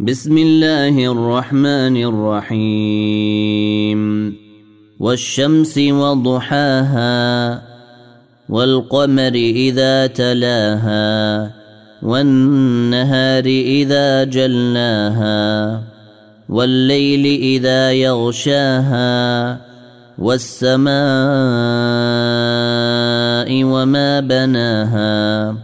بسم الله الرحمن الرحيم. والشمس وضحاها والقمر إذا تلاها والنهار إذا جلاها والليل إذا يغشاها والسماء وما بناها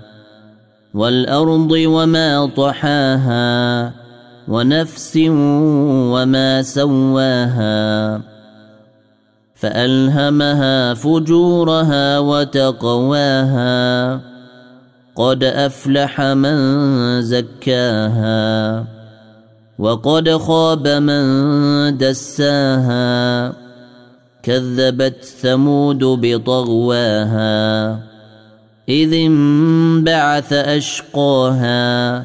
والأرض وما طحاها ونفس وما سواها فألهمها فجورها وتقواها قد أفلح من زكاها وقد خاب من دساها كذبت ثمود بطغواها إذ انبعث أشقاها